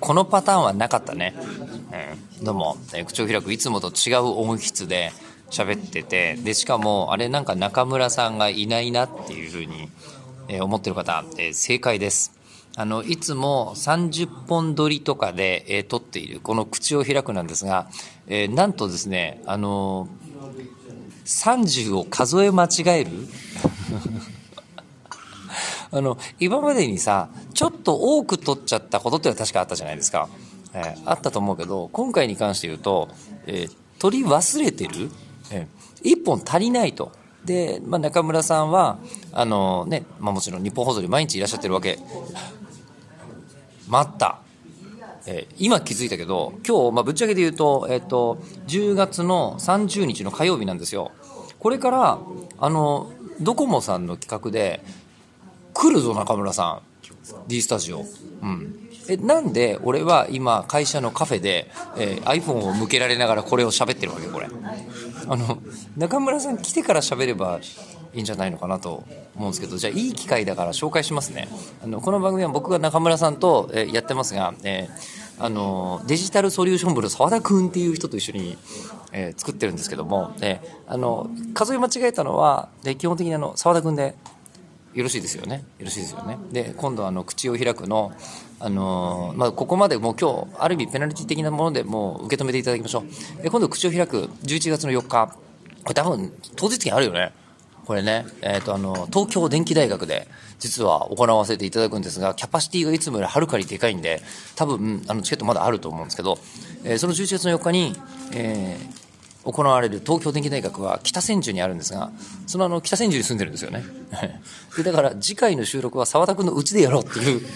このパターンはなかったね。うん、どうも、え口を開くいつもと違う音質で喋ってて、で、しかも、あれなんか中村さんがいないなっていうふうに、え思ってる方、えー正解です。あの、いつも30本撮りとかで、えー撮っている、この口を開くなんですが、えーなんとですね、あのー30を数え間違える？あの、今までにさ、ちょっと多く取っちゃったことってのは確かあったじゃないですか。えーあったと思うけど、今回に関して言うと、えー取り忘れてる、えー一本足りないと。で、まあ、中村さんは、あのね、まあ、もちろん日本放送に毎日いらっしゃってるわけ。待った。えー今気づいたけど、今日、まあ、ぶっちゃけで言うと、えっ、と、10月の30日の火曜日なんですよ。これから、あの、ドコモさんの企画で、来るぞ、中村さん。D スタジオ。うん。え、なんで俺は今、会社のカフェで、えー iPhone を向けられながらこれを喋ってるわけ、これ。あの、中村さん来てから喋ればいいんじゃないのかなと思うんですけど、じゃあいい機会だから紹介しますね。あの、この番組は僕が中村さんと、えーやってますが、えーあの、デジタルソリューション部の沢田くんっていう人と一緒に、え作ってるんですけども、えあの、数え間違えたのは、で基本的にあの、沢田くんでよろしいですよね。よろしいですよね。で、今度あの、口を開くの、あのーまあ、ここまでもう今日、ある意味ペナルティ的なものでもう受け止めていただきましょう。で、今度口を開く11月の4日、これ多分、当日券あるよね。これね、えっ、と、あの、東京電機大学で、実は行わせていただくんですが、キャパシティがいつもよりはるかにでかいんで、多分、あの、チケットまだあると思うんですけど、えーその11月の4日に、えー行われる東京電機大学は北千住にあるんですが、そのあの北千住に住んでるんですよね。でだから次回の収録は沢田君の家でやろうっていう、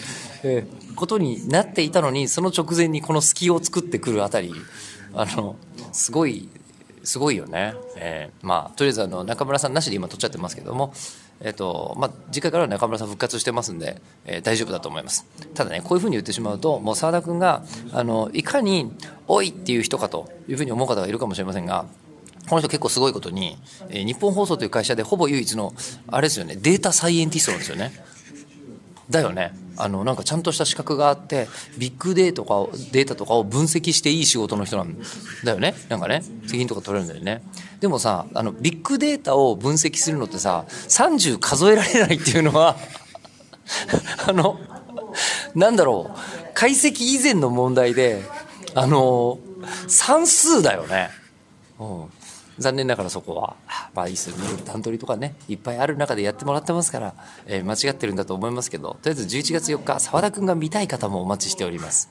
えーことになっていたのに、その直前にこの隙を作ってくるあたり、あの、すごい、すごいよね。えーまあ、とりあえずあの、中村さんなしで今撮っちゃってますけども、えっ、と、まあ、次回からは中村さん復活してますんで、えー大丈夫だと思います。ただね、こういうふうに言ってしまうと、もう沢田君が、あの、いかに、おいっていう人かというふうに思う方がいるかもしれませんが、この人結構すごいことに、えー日本放送という会社でほぼ唯一の、あれですよね、データサイエンティストなんですよね。だよね。あの、なんかちゃんとした資格があって、ビッグデータとかを、データとかを分析していい仕事の人なんだよね。なんかね、責任とか取れるんだよね。でもさ、あの、ビッグデータを分析するのってさ、30数えられないっていうのは、あの、なんだろう、解析以前の問題で、あの、算数だよね。うん残念ながらそこは、まあいいですよね。段取りとかね、いっぱいある中でやってもらってますから、えー間違ってるんだと思いますけど、とりあえず11月4日、沢田くんが見たい方もお待ちしております。